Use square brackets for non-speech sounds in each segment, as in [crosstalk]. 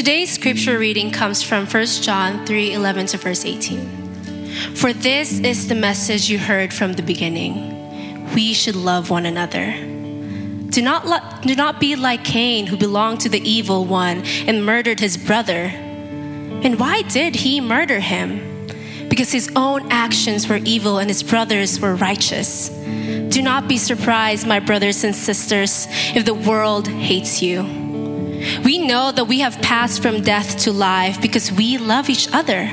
Today's scripture reading comes from 1 John 3 11 to verse 18. For this is the message you heard from the beginning we should love one another. Do not, do not be like Cain, who belonged to the evil one and murdered his brother. And why did he murder him? Because his own actions were evil and his brothers were righteous. Do not be surprised, my brothers and sisters, if the world hates you. We know that we have passed from death to life because we love each other.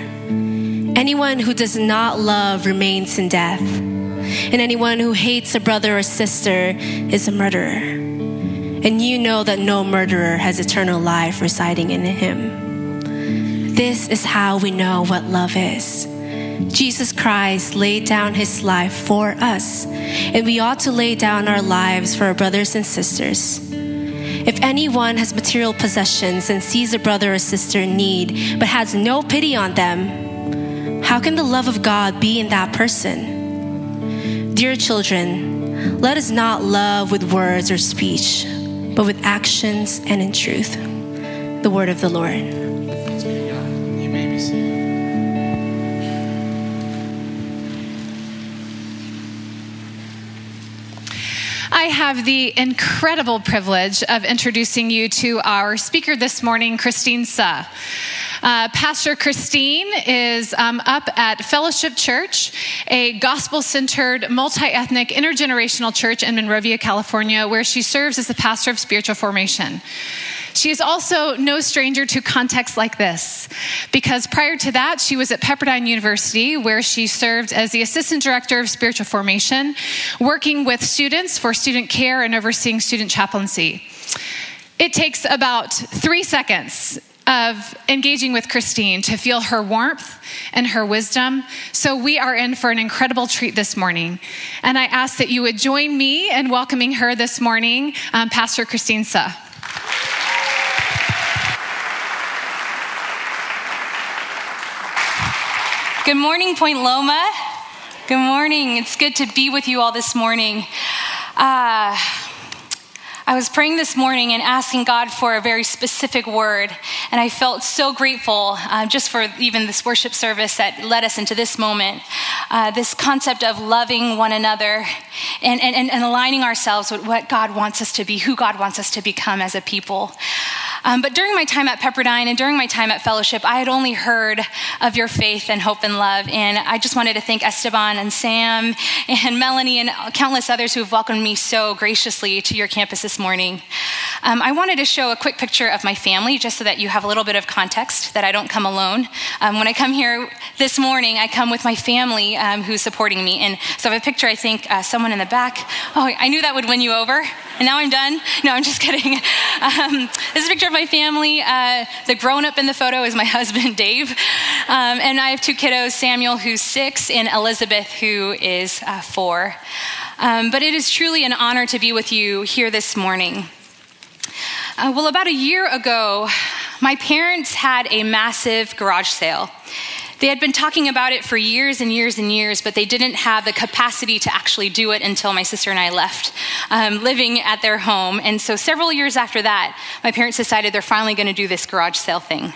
Anyone who does not love remains in death and anyone who hates a brother or sister is a murderer. And you know that no murderer has eternal life residing in him. This is how we know what love is. Jesus Christ laid down his life for us, and we ought to lay down our lives for our brothers and sisters. If anyone has material possessions and sees a brother or sister in need but has no pity on them, how can the love of God be in that person? Dear children, let us not love with words or speech, but with actions and in truth. The word of the Lord. You may be seated. Have the incredible privilege of introducing you to our speaker this morning, Christine Suh. Uh, Pastor Christine is um, up at Fellowship Church, a gospel centered, multi ethnic, intergenerational church in Monrovia, California, where she serves as the pastor of spiritual formation. She is also no stranger to contexts like this, because prior to that, she was at Pepperdine University, where she served as the assistant director of spiritual formation, working with students for student care and overseeing student chaplaincy. It takes about three seconds of engaging with Christine to feel her warmth and her wisdom. So we are in for an incredible treat this morning. And I ask that you would join me in welcoming her this morning, um, Pastor Christine Suh. Good morning, Point Loma. Good morning. It's good to be with you all this morning. Uh, I was praying this morning and asking God for a very specific word, and I felt so grateful uh, just for even this worship service that led us into this moment. Uh, this concept of loving one another and, and, and aligning ourselves with what God wants us to be, who God wants us to become as a people. Um, but during my time at Pepperdine and during my time at Fellowship, I had only heard of your faith and hope and love. And I just wanted to thank Esteban and Sam and [laughs] Melanie and countless others who have welcomed me so graciously to your campus this morning. Um, I wanted to show a quick picture of my family just so that you have a little bit of context that I don't come alone. Um, when I come here this morning, I come with my family um, who's supporting me. And so I have a picture, I think, uh, someone in the back. Oh, I knew that would win you over. And now I'm done. No, I'm just [laughs] kidding. Um, this is a picture of my family. Uh, the grown up in the photo is my [laughs] husband, Dave. Um, and I have two kiddos Samuel, who's six, and Elizabeth, who is uh, four. Um, but it is truly an honor to be with you here this morning. Uh, well, about a year ago, my parents had a massive garage sale. They had been talking about it for years and years and years, but they didn't have the capacity to actually do it until my sister and I left um, living at their home. And so, several years after that, my parents decided they're finally going to do this garage sale thing.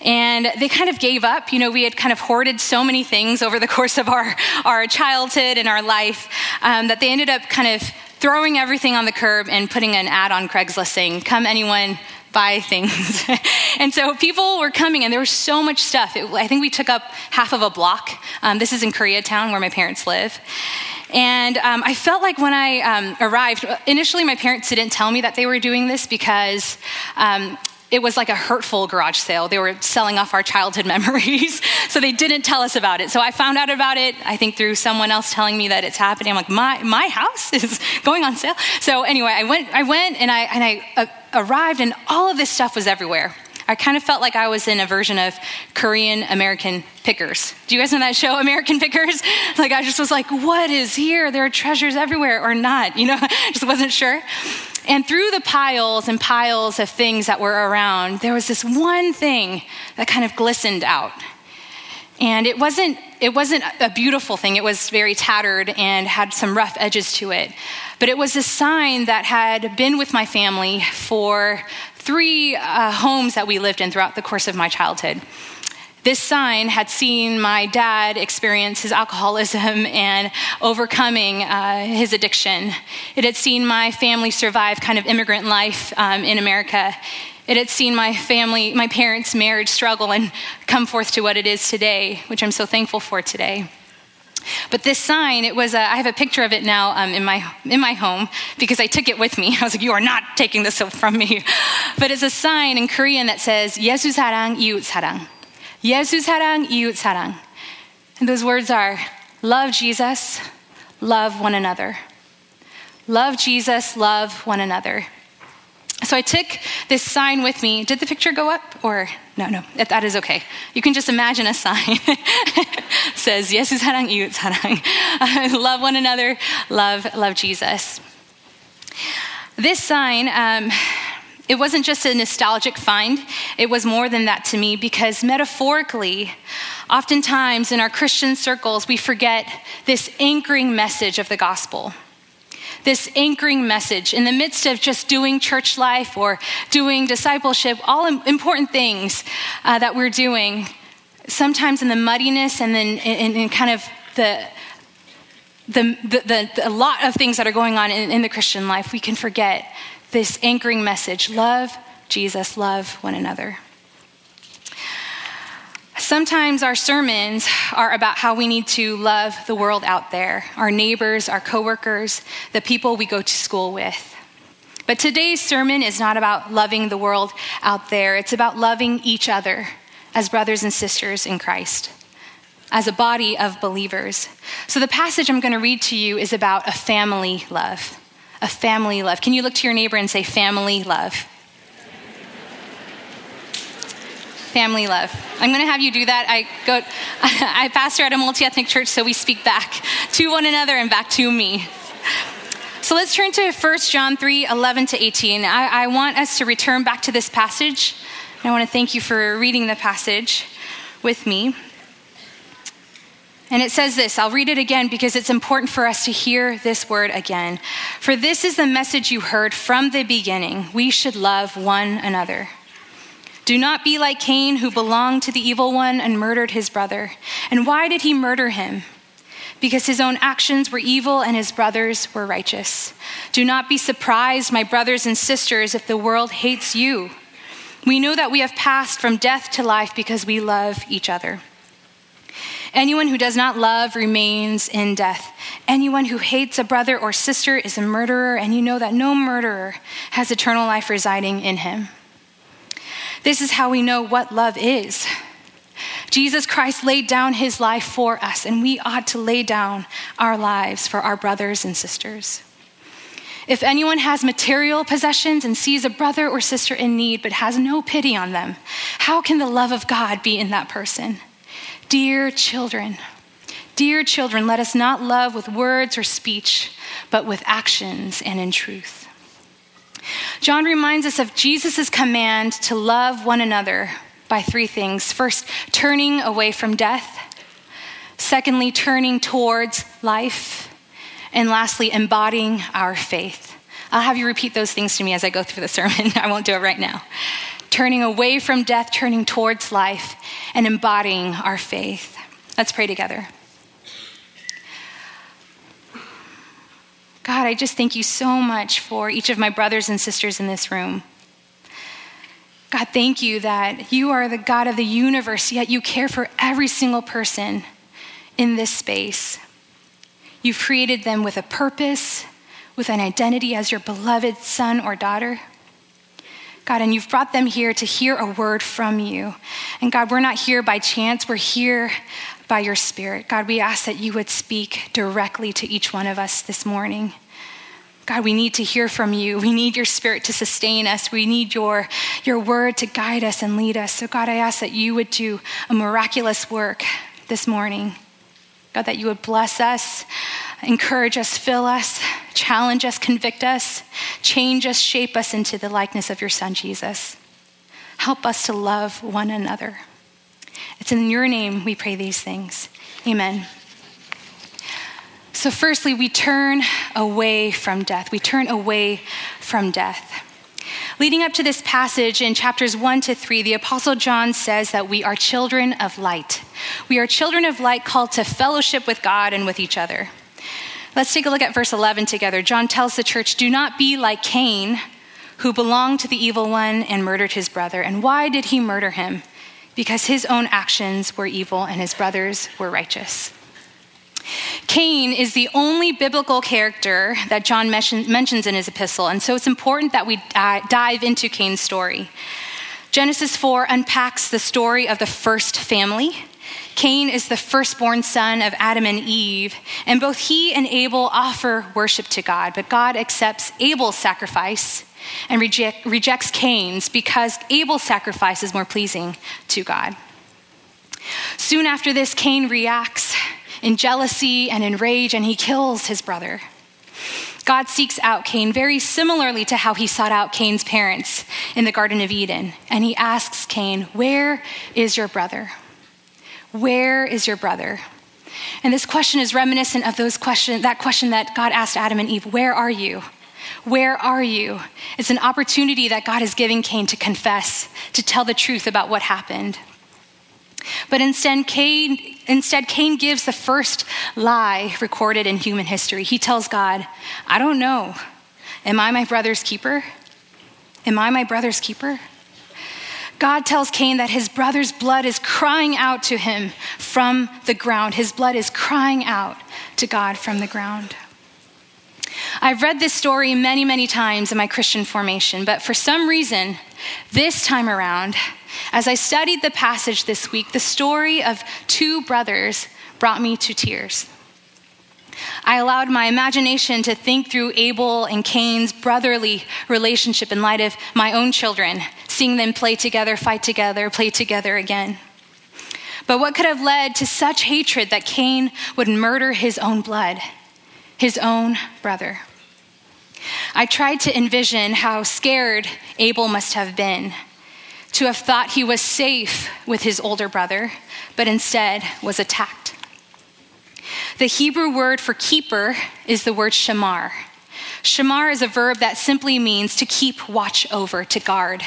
And they kind of gave up. You know, we had kind of hoarded so many things over the [laughs] course of our, our childhood and our life um, that they ended up kind of throwing everything on the curb and putting an ad on Craigslist saying, Come, anyone buy things. [laughs] and so people were coming, and there was so much stuff. It, I think we took up half of a block. Um, this is in Koreatown, where my parents live. And um, I felt like when I um, arrived, initially my parents didn't tell me that they were doing this because um, it was like a hurtful garage sale. They were selling off our childhood [laughs] memories. so they didn't tell us about it. So I found out about it, I think, through someone else telling me that it's happening. I'm like, my, my house is [laughs] going on sale. So anyway, I went, I went and I, and I uh, arrived, and all of this stuff was everywhere. I kind of felt like I was in a version of Korean American Pickers. Do you guys know that show, American Pickers? [laughs] Like, I just was like, what is here? There are treasures everywhere, or not, you know? just wasn't sure. And through the piles and piles of things that were around, there was this one thing that kind of glistened out. And it wasn't, it wasn't a beautiful thing. It was very tattered and had some rough edges to it. But it was a sign that had been with my family for three uh, homes that we lived in throughout the course of my childhood. This sign had seen my dad experience his alcoholism and overcoming uh, his addiction. It had seen my family survive kind of immigrant life um, in America. It had seen my family, my parents' marriage struggle and come forth to what it is today, which I'm so thankful for today. But this sign, it was, a, I have a picture of it now um, in, my, in my home because I took it with me. [laughs] I was like, you are not taking this [laughs] from me. But it's a sign in Korean that says, 예수 사랑, 이웃 사랑. 예수 사랑, 이웃 사랑. And those words are, love Jesus, love one another. Love Jesus, love one another. So I took this sign with me. Did the picture go up? Or no, no, that is okay. You can just imagine a sign. [laughs] says, 예수 사랑, 이웃 사랑. love one another, love, love Jesus. This sign, um, it wasn't just a nostalgic find, it was more than that to me because metaphorically, oftentimes in our Christian circles, we forget this anchoring message of the gospel. This anchoring message in the midst of just doing church life or doing discipleship, all important things uh, that we're doing, sometimes in the muddiness and then in, in kind of the the, the, the, a lot of things that are going on in, in the Christian life, we can forget this anchoring message love Jesus, love one another. Sometimes our sermons are about how we need to love the world out there, our neighbors, our coworkers, the people we go to school with. But today's sermon is not about loving the world out there, it's about loving each other as brothers and sisters in Christ, as a body of believers. So the passage I'm going to read to you is about a family love. A family love. Can you look to your neighbor and say, family love? family love. I'm going to have you do that. I go, [laughs] I pastor at a multi-ethnic church, so we speak back to one another and back to me. So let's turn to 1 John 3 11 to 18. I, I want us to return back to this passage. I want to thank you for reading the passage with me. And it says this I'll read it again because it's important for us to hear this word again. For this is the message you heard from the beginning we should love one another. Do not be like Cain, who belonged to the evil one and murdered his brother. And why did he murder him? Because his own actions were evil and his brothers were righteous. Do not be surprised, my brothers and sisters, if the world hates you. We know that we have passed from death to life because we love each other. Anyone who does not love remains in death. Anyone who hates a brother or sister is a murderer, and you know that no murderer has eternal life residing in him. This is how we know what love is. Jesus Christ laid down his life for us, and we ought to lay down our lives for our brothers and sisters. If anyone has material possessions and sees a brother or sister in need but has no pity on them, how can the love of God be in that person? Dear children, dear children, let us not love with words or speech, but with actions and in truth. John reminds us of Jesus' command to love one another by three things. First, turning away from death. Secondly, turning towards life. And lastly, embodying our faith. I'll have you repeat those things to me as I go through the sermon. [laughs] I won't do it right now. Turning away from death, turning towards life, and embodying our faith. Let's pray together. God, I just thank you so much for each of my brothers and sisters in this room. God, thank you that you are the God of the universe, yet you care for every single person in this space. You've created them with a purpose, with an identity as your beloved son or daughter. God, and you've brought them here to hear a word from you. And God, we're not here by chance, we're here by your Spirit. God, we ask that you would speak directly to each one of us this morning. God, we need to hear from you. We need your spirit to sustain us. We need your, your word to guide us and lead us. So, God, I ask that you would do a miraculous work this morning. God, that you would bless us, encourage us, fill us, challenge us, convict us, change us, shape us into the likeness of your Son, Jesus. Help us to love one another. It's in your name we pray these things. Amen. So, firstly, we turn away from death. We turn away from death. Leading up to this passage in chapters 1 to 3, the Apostle John says that we are children of light. We are children of light called to fellowship with God and with each other. Let's take a look at verse 11 together. John tells the church, Do not be like Cain, who belonged to the evil one and murdered his brother. And why did he murder him? Because his own actions were evil and his brothers were righteous. Cain is the only biblical character that John mentions in his epistle, and so it's important that we uh, dive into Cain's story. Genesis 4 unpacks the story of the first family. Cain is the firstborn son of Adam and Eve, and both he and Abel offer worship to God, but God accepts Abel's sacrifice and reject, rejects Cain's because Abel's sacrifice is more pleasing to God. Soon after this, Cain reacts in jealousy and in rage, and he kills his brother. God seeks out Cain very similarly to how he sought out Cain's parents in the Garden of Eden. And he asks Cain, Where is your brother? Where is your brother? And this question is reminiscent of those question, that question that God asked Adam and Eve Where are you? Where are you? It's an opportunity that God is giving Cain to confess, to tell the truth about what happened. But instead Cain, instead, Cain gives the first lie recorded in human history. He tells God, I don't know. Am I my brother's keeper? Am I my brother's keeper? God tells Cain that his brother's blood is crying out to him from the ground. His blood is crying out to God from the ground. I've read this story many, many times in my Christian formation, but for some reason, this time around, as I studied the passage this week, the story of two brothers brought me to tears. I allowed my imagination to think through Abel and Cain's brotherly relationship in light of my own children, seeing them play together, fight together, play together again. But what could have led to such hatred that Cain would murder his own blood, his own brother? I tried to envision how scared Abel must have been to have thought he was safe with his older brother, but instead was attacked. The Hebrew word for keeper is the word shamar. Shamar is a verb that simply means to keep watch over, to guard.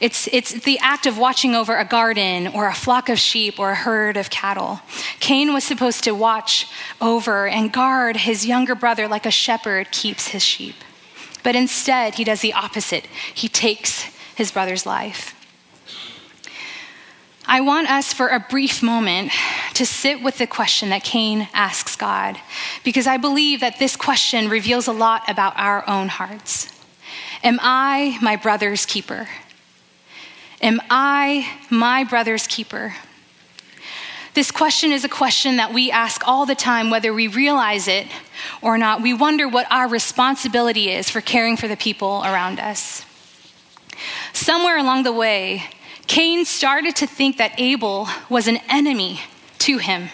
It's, it's the act of watching over a garden or a flock of sheep or a herd of cattle. Cain was supposed to watch over and guard his younger brother like a shepherd keeps his sheep. But instead, he does the opposite. He takes his brother's life. I want us for a brief moment to sit with the question that Cain asks God, because I believe that this question reveals a lot about our own hearts. Am I my brother's keeper? Am I my brother's keeper? This question is a question that we ask all the time, whether we realize it or not. We wonder what our responsibility is for caring for the people around us. Somewhere along the way, Cain started to think that Abel was an enemy to him.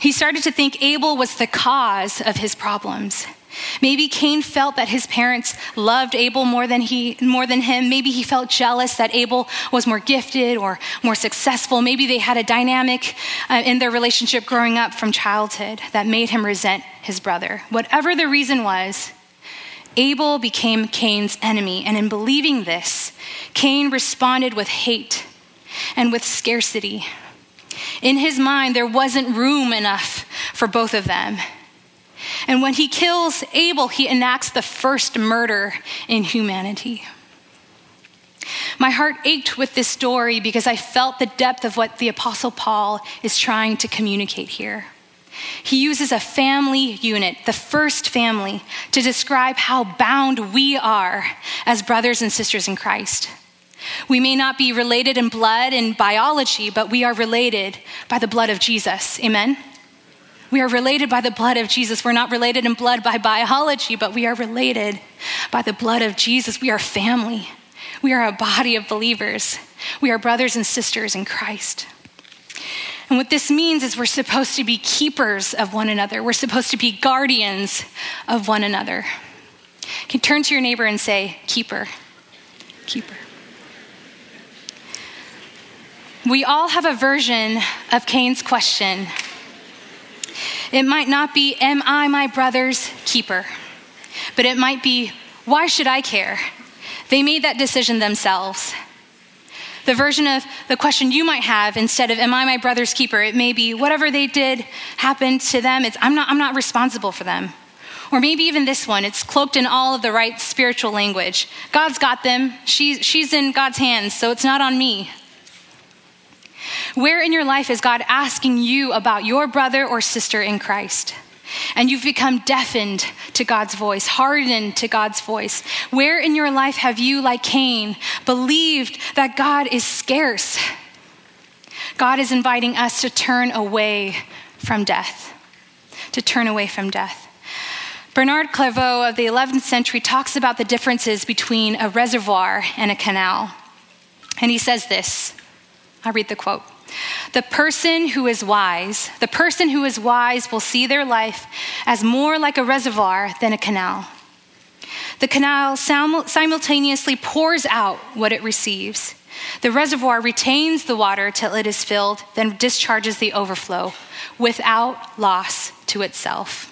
He started to think Abel was the cause of his problems. Maybe Cain felt that his parents loved Abel more than, he, more than him. Maybe he felt jealous that Abel was more gifted or more successful. Maybe they had a dynamic uh, in their relationship growing up from childhood that made him resent his brother. Whatever the reason was, Abel became Cain's enemy. And in believing this, Cain responded with hate and with scarcity. In his mind, there wasn't room enough for both of them. And when he kills Abel, he enacts the first murder in humanity. My heart ached with this story because I felt the depth of what the Apostle Paul is trying to communicate here. He uses a family unit, the first family, to describe how bound we are as brothers and sisters in Christ. We may not be related in blood and biology, but we are related by the blood of Jesus. Amen? We are related by the blood of Jesus. We're not related in blood by biology, but we are related by the blood of Jesus. We are family. We are a body of believers. We are brothers and sisters in Christ. And what this means is we're supposed to be keepers of one another, we're supposed to be guardians of one another. You can turn to your neighbor and say, Keeper, keeper. We all have a version of Cain's question. It might not be, Am I my brother's keeper? But it might be, Why should I care? They made that decision themselves. The version of the question you might have instead of, Am I my brother's keeper? It may be, Whatever they did happened to them. It's, I'm, not, I'm not responsible for them. Or maybe even this one, it's cloaked in all of the right spiritual language. God's got them. She, she's in God's hands, so it's not on me. Where in your life is God asking you about your brother or sister in Christ? And you've become deafened to God's voice, hardened to God's voice. Where in your life have you, like Cain, believed that God is scarce? God is inviting us to turn away from death, to turn away from death. Bernard Clairvaux of the 11th century talks about the differences between a reservoir and a canal. And he says this I'll read the quote. The person who is wise, the person who is wise will see their life as more like a reservoir than a canal. The canal simultaneously pours out what it receives. The reservoir retains the water till it is filled, then discharges the overflow without loss to itself.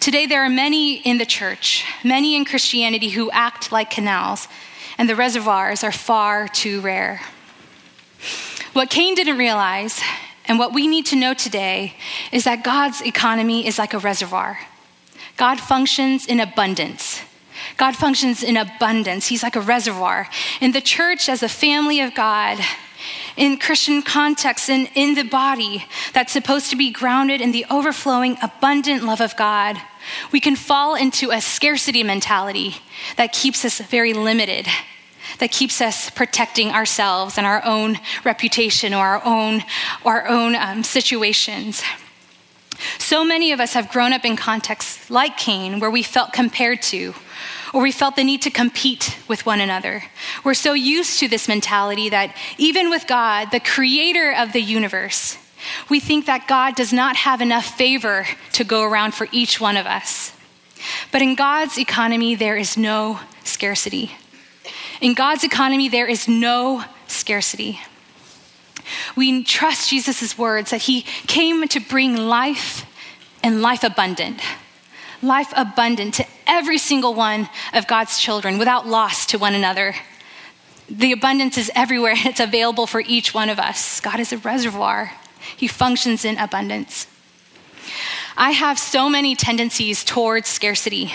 Today, there are many in the church, many in Christianity who act like canals, and the reservoirs are far too rare. What Cain didn't realize, and what we need to know today, is that God's economy is like a reservoir. God functions in abundance. God functions in abundance. He's like a reservoir. In the church, as a family of God, in Christian context and in the body that's supposed to be grounded in the overflowing, abundant love of God, we can fall into a scarcity mentality that keeps us very limited that keeps us protecting ourselves and our own reputation or our own, our own um, situations. So many of us have grown up in contexts like Cain, where we felt compared to, or we felt the need to compete with one another. We're so used to this mentality that even with God, the creator of the universe, we think that God does not have enough favor to go around for each one of us. But in God's economy, there is no scarcity. In God's economy, there is no scarcity. We trust Jesus' words that he came to bring life and life abundant. Life abundant to every single one of God's children without loss to one another. The abundance is everywhere and [laughs] it's available for each one of us. God is a reservoir, He functions in abundance. I have so many tendencies towards scarcity.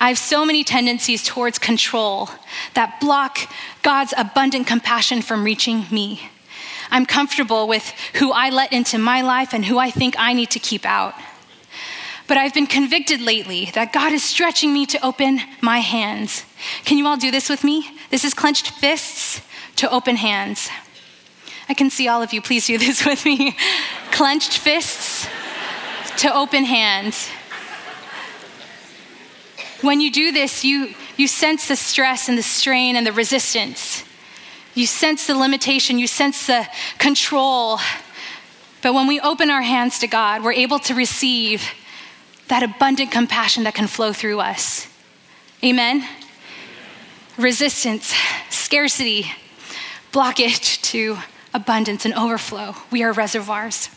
I have so many tendencies towards control that block God's abundant compassion from reaching me. I'm comfortable with who I let into my life and who I think I need to keep out. But I've been convicted lately that God is stretching me to open my hands. Can you all do this with me? This is clenched fists to open hands. I can see all of you. Please do this [laughs] with me. clenched fists to open hands. When you do this, you, you sense the stress and the strain and the resistance. You sense the limitation, you sense the control. But when we open our hands to God, we're able to receive that abundant compassion that can flow through us. Amen? Resistance, scarcity, blockage to abundance and overflow. We are reservoirs.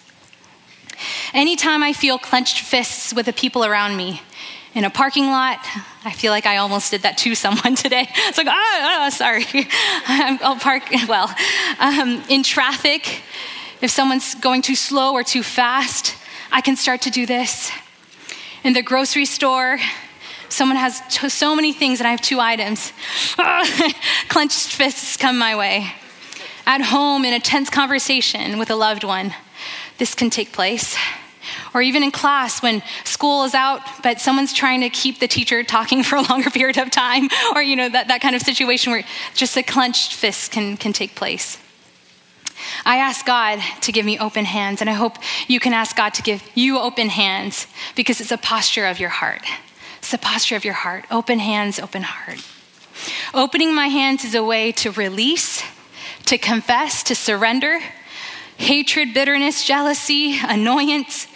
Anytime I feel clenched fists with the people around me, in a parking lot. I feel like I almost did that to [laughs] someone today. It's like, ah, oh, sorry. [laughs] I'll park, [laughs] well, um, in traffic, if someone's going too slow or too fast, I can start to do this. In the grocery store, someone has so many things and I have two items. Clenched fists come my way. At home, in a tense conversation with a loved one, this can take place or even in class when school is out, but someone's trying to keep the teacher talking [laughs] for a longer period of time, or you know, that, that kind of situation where just a clenched fist can, can take place. I ask God to give me open hands, and I hope you can ask God to give you open hands because it's a posture of your heart. It's a posture of your heart. Open hands, open heart. Opening my hands is a way to release, to confess, to surrender hatred, bitterness, jealousy, annoyance,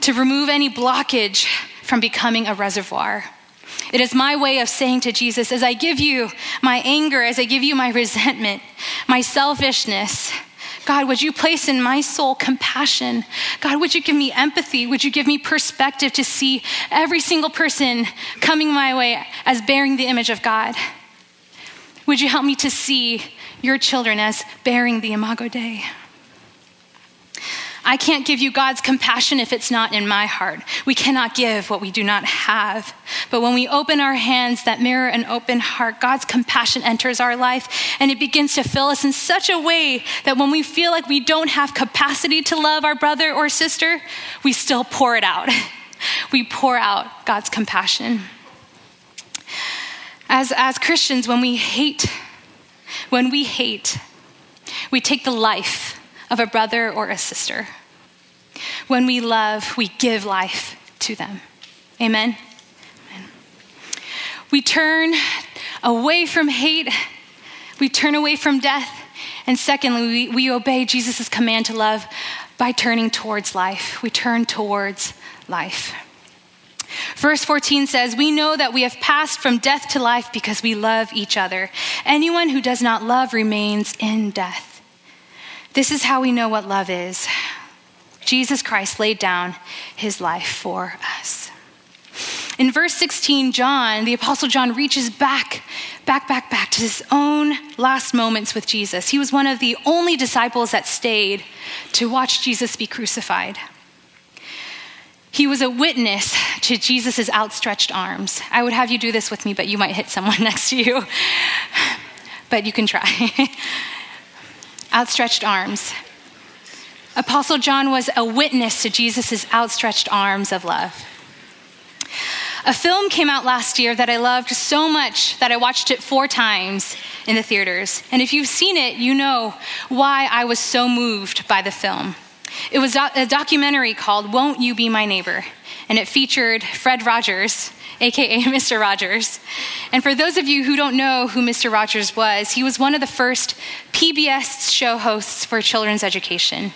to remove any blockage from becoming a reservoir. It is my way of saying to Jesus, as I give you my anger, as I give you my resentment, my selfishness. God, would you place in my soul compassion? God, would you give me empathy? Would you give me perspective to see every single person coming my way as bearing the image of God? Would you help me to see your children as bearing the Imago Dei? I can't give you God's compassion if it's not in my heart. We cannot give what we do not have. But when we open our hands that mirror an open heart, God's compassion enters our life and it begins to fill us in such a way that when we feel like we don't have capacity to love our brother or sister, we still pour it out. [laughs] We pour out God's compassion. As, as Christians, when we hate, when we hate, we take the life of a brother or a sister. When we love, we give life to them. Amen? Amen. We turn away from hate, we turn away from death, and secondly, we, we obey Jesus' command to love by turning towards life. We turn towards life. Verse 14 says, We know that we have passed from death to life because we love each other. Anyone who does not love remains in death. This is how we know what love is. Jesus Christ laid down his life for us. In verse 16, John, the Apostle John, reaches back, back, back, back to his own last moments with Jesus. He was one of the only disciples that stayed to watch Jesus be crucified. He was a witness to Jesus' outstretched arms. I would have you do this with me, but you might hit someone [laughs] next to you. But you can try. [laughs] outstretched arms. Apostle John was a witness to Jesus' outstretched arms of love. A film came out last year that I loved so much that I watched it four times in the theaters. And if you've seen it, you know why I was so moved by the film. It was a documentary called Won't You Be My Neighbor? And it featured Fred Rogers, aka [laughs] Mr. Rogers. And for those of you who don't know who Mr. Rogers was, he was one of the first PBS show hosts for children's education.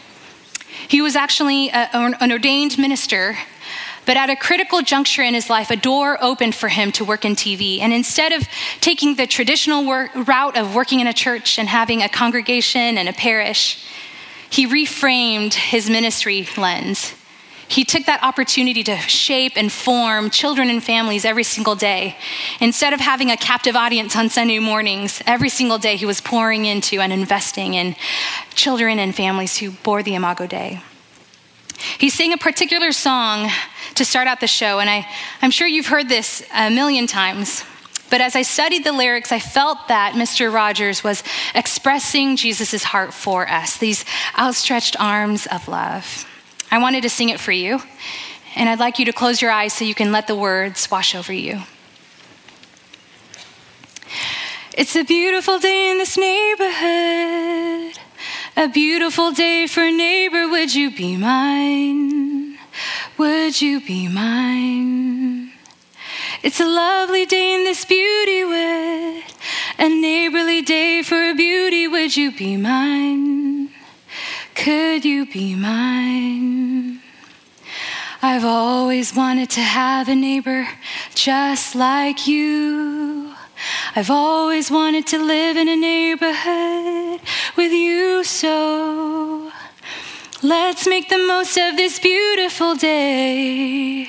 He was actually uh, a, an ordained minister, but at a critical juncture in his life, a door opened for him to work in TV. And instead of taking the traditional work, route of working in a church and having a congregation and a parish, he reframed his ministry lens. He took that opportunity to shape and form children and families every single day. Instead of having a captive audience on Sunday mornings, every single day he was pouring into and investing in children and families who bore the Imago Dei. He sang a particular song to start out the show, and I, I'm sure you've heard this a million times. But as I studied the lyrics, I felt that Mr. Rogers was expressing Jesus' heart for us, these outstretched arms of love. I wanted to sing it for you, and I'd like you to close your eyes so you can let the words wash over you. It's a beautiful day in this neighborhood. A beautiful day for neighbor. Would you be mine? Would you be mine? It's a lovely day in this beauty wood, a neighborly day for a beauty. Would you be mine? Could you be mine? I've always wanted to have a neighbor just like you. I've always wanted to live in a neighborhood with you, so let's make the most of this beautiful day.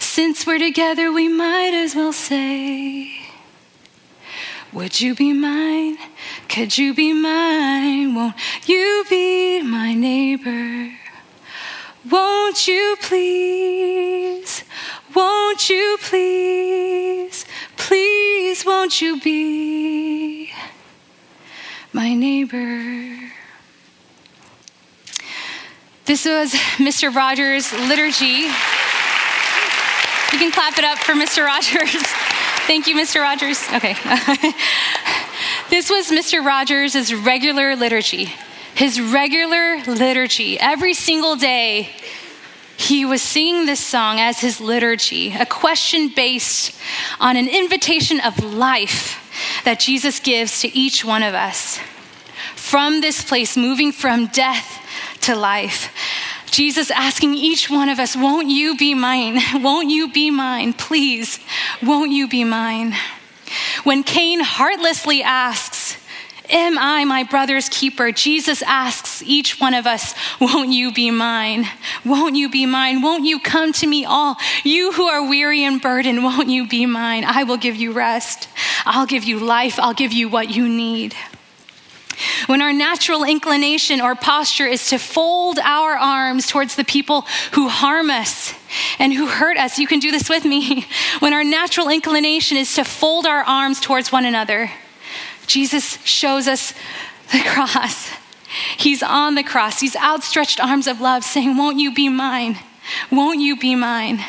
Since we're together, we might as well say, Would you be mine? Could you be mine? Won't you be my neighbor? Won't you please? Won't you please? Please, won't you be my neighbor? This was Mr. Rogers' liturgy. You can clap it up for Mr. Rogers. [laughs] Thank you, Mr. Rogers. Okay. [laughs] this was Mr. Rogers' regular liturgy. His regular liturgy. Every single day, he was singing this song as his liturgy, a question based on an invitation of life that Jesus gives to each one of us. From this place, moving from death to life. Jesus asking each one of us, Won't you be mine? [laughs] Won't you be mine? Please, won't you be mine? When Cain heartlessly asks, Am I my brother's keeper? Jesus asks each one of us, Won't you be mine? Won't you be mine? Won't you come to me all? You who are weary and burdened, won't you be mine? I will give you rest. I'll give you life. I'll give you what you need. When our natural inclination or posture is to fold our arms towards the people who harm us and who hurt us, you can do this with me. [laughs] When our natural inclination is to fold our arms towards one another, Jesus shows us the [laughs] cross. He's on the cross, He's outstretched arms of love saying, Won't you be mine? Won't you be mine?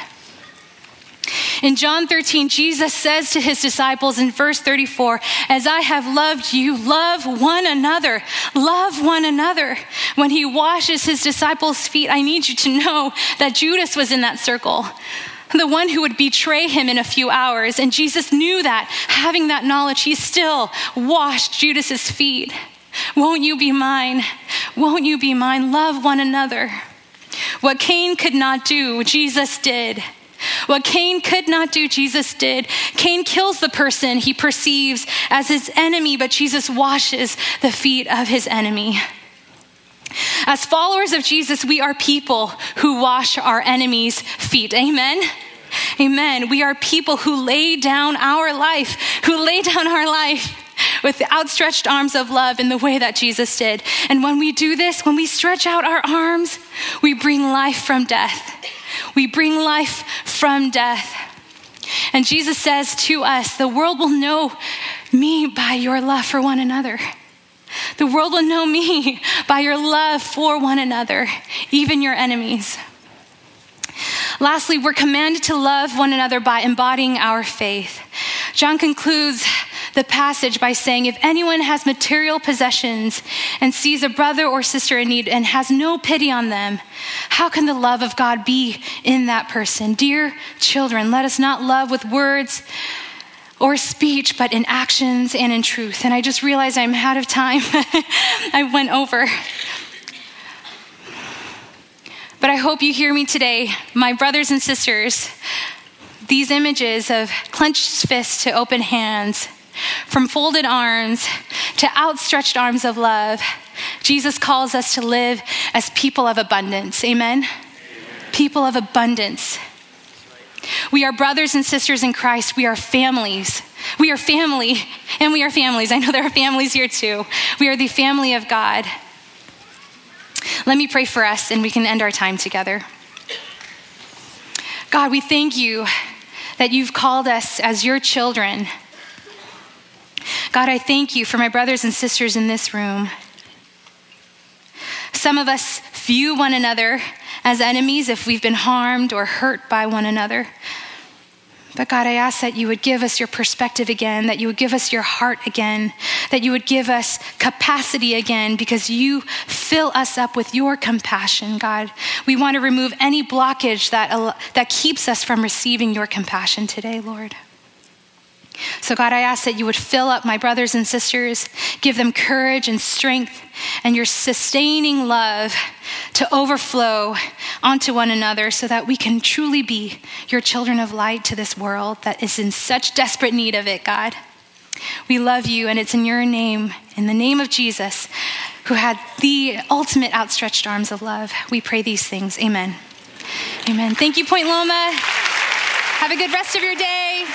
In John 13, Jesus says to his disciples in verse 34, As I have loved you, love one another. Love one another. When he washes his disciples' feet, I need you to know that Judas was in that circle the one who would betray him in a few hours. And Jesus knew that. Having that knowledge, he still washed Judas's feet. Won't you be mine? Won't you be mine? Love one another. What Cain could not do, Jesus did. What Cain could not do, Jesus did. Cain kills the person he perceives as his enemy, but Jesus washes the feet of his enemy. As followers of Jesus, we are people who wash our enemies' feet. Amen. Amen. We are people who lay down our life, who lay down our life with the outstretched arms of love in the way that Jesus did. And when we do this, when we stretch out our arms, we bring life from death. We bring life from death. And Jesus says to us, The world will know me by your love for one another. The world will know me [laughs] by your love for one another, even your enemies. Lastly, we're commanded to love one another by embodying our faith. John concludes the passage by saying, If anyone has material possessions and sees a brother or sister in need and has no pity on them, how can the love of God be in that person? Dear children, let us not love with words or speech, but in actions and in truth. And I just realized I'm out of time. [laughs] I went over. But I hope you hear me today, my brothers and sisters. These images of clenched fists to open hands, from folded arms to outstretched arms of love, Jesus calls us to live as people of abundance. Amen? Amen. People of abundance. We are brothers and sisters in Christ. We are families. We are family, and we are families. I know there are families here too. We are the family of God. Let me pray for us, and we can end our time together. God, we thank you that you've called us as your children. God, I thank you for my brothers and sisters in this room. Some of us view one another as enemies if we've been harmed or hurt by one another. But God, I ask that you would give us your perspective again, that you would give us your heart again, that you would give us capacity again, because you fill us up with your compassion, God. We want to remove any blockage that, that keeps us from receiving your compassion today, Lord. So, God, I ask that you would fill up my brothers and sisters, give them courage and strength and your sustaining love to overflow onto one another so that we can truly be your children of light to this world that is in such desperate need of it, God. We love you, and it's in your name, in the name of Jesus, who had the ultimate outstretched arms of love. We pray these things. Amen. Amen. Thank you, Point Loma. Have a good rest of your day.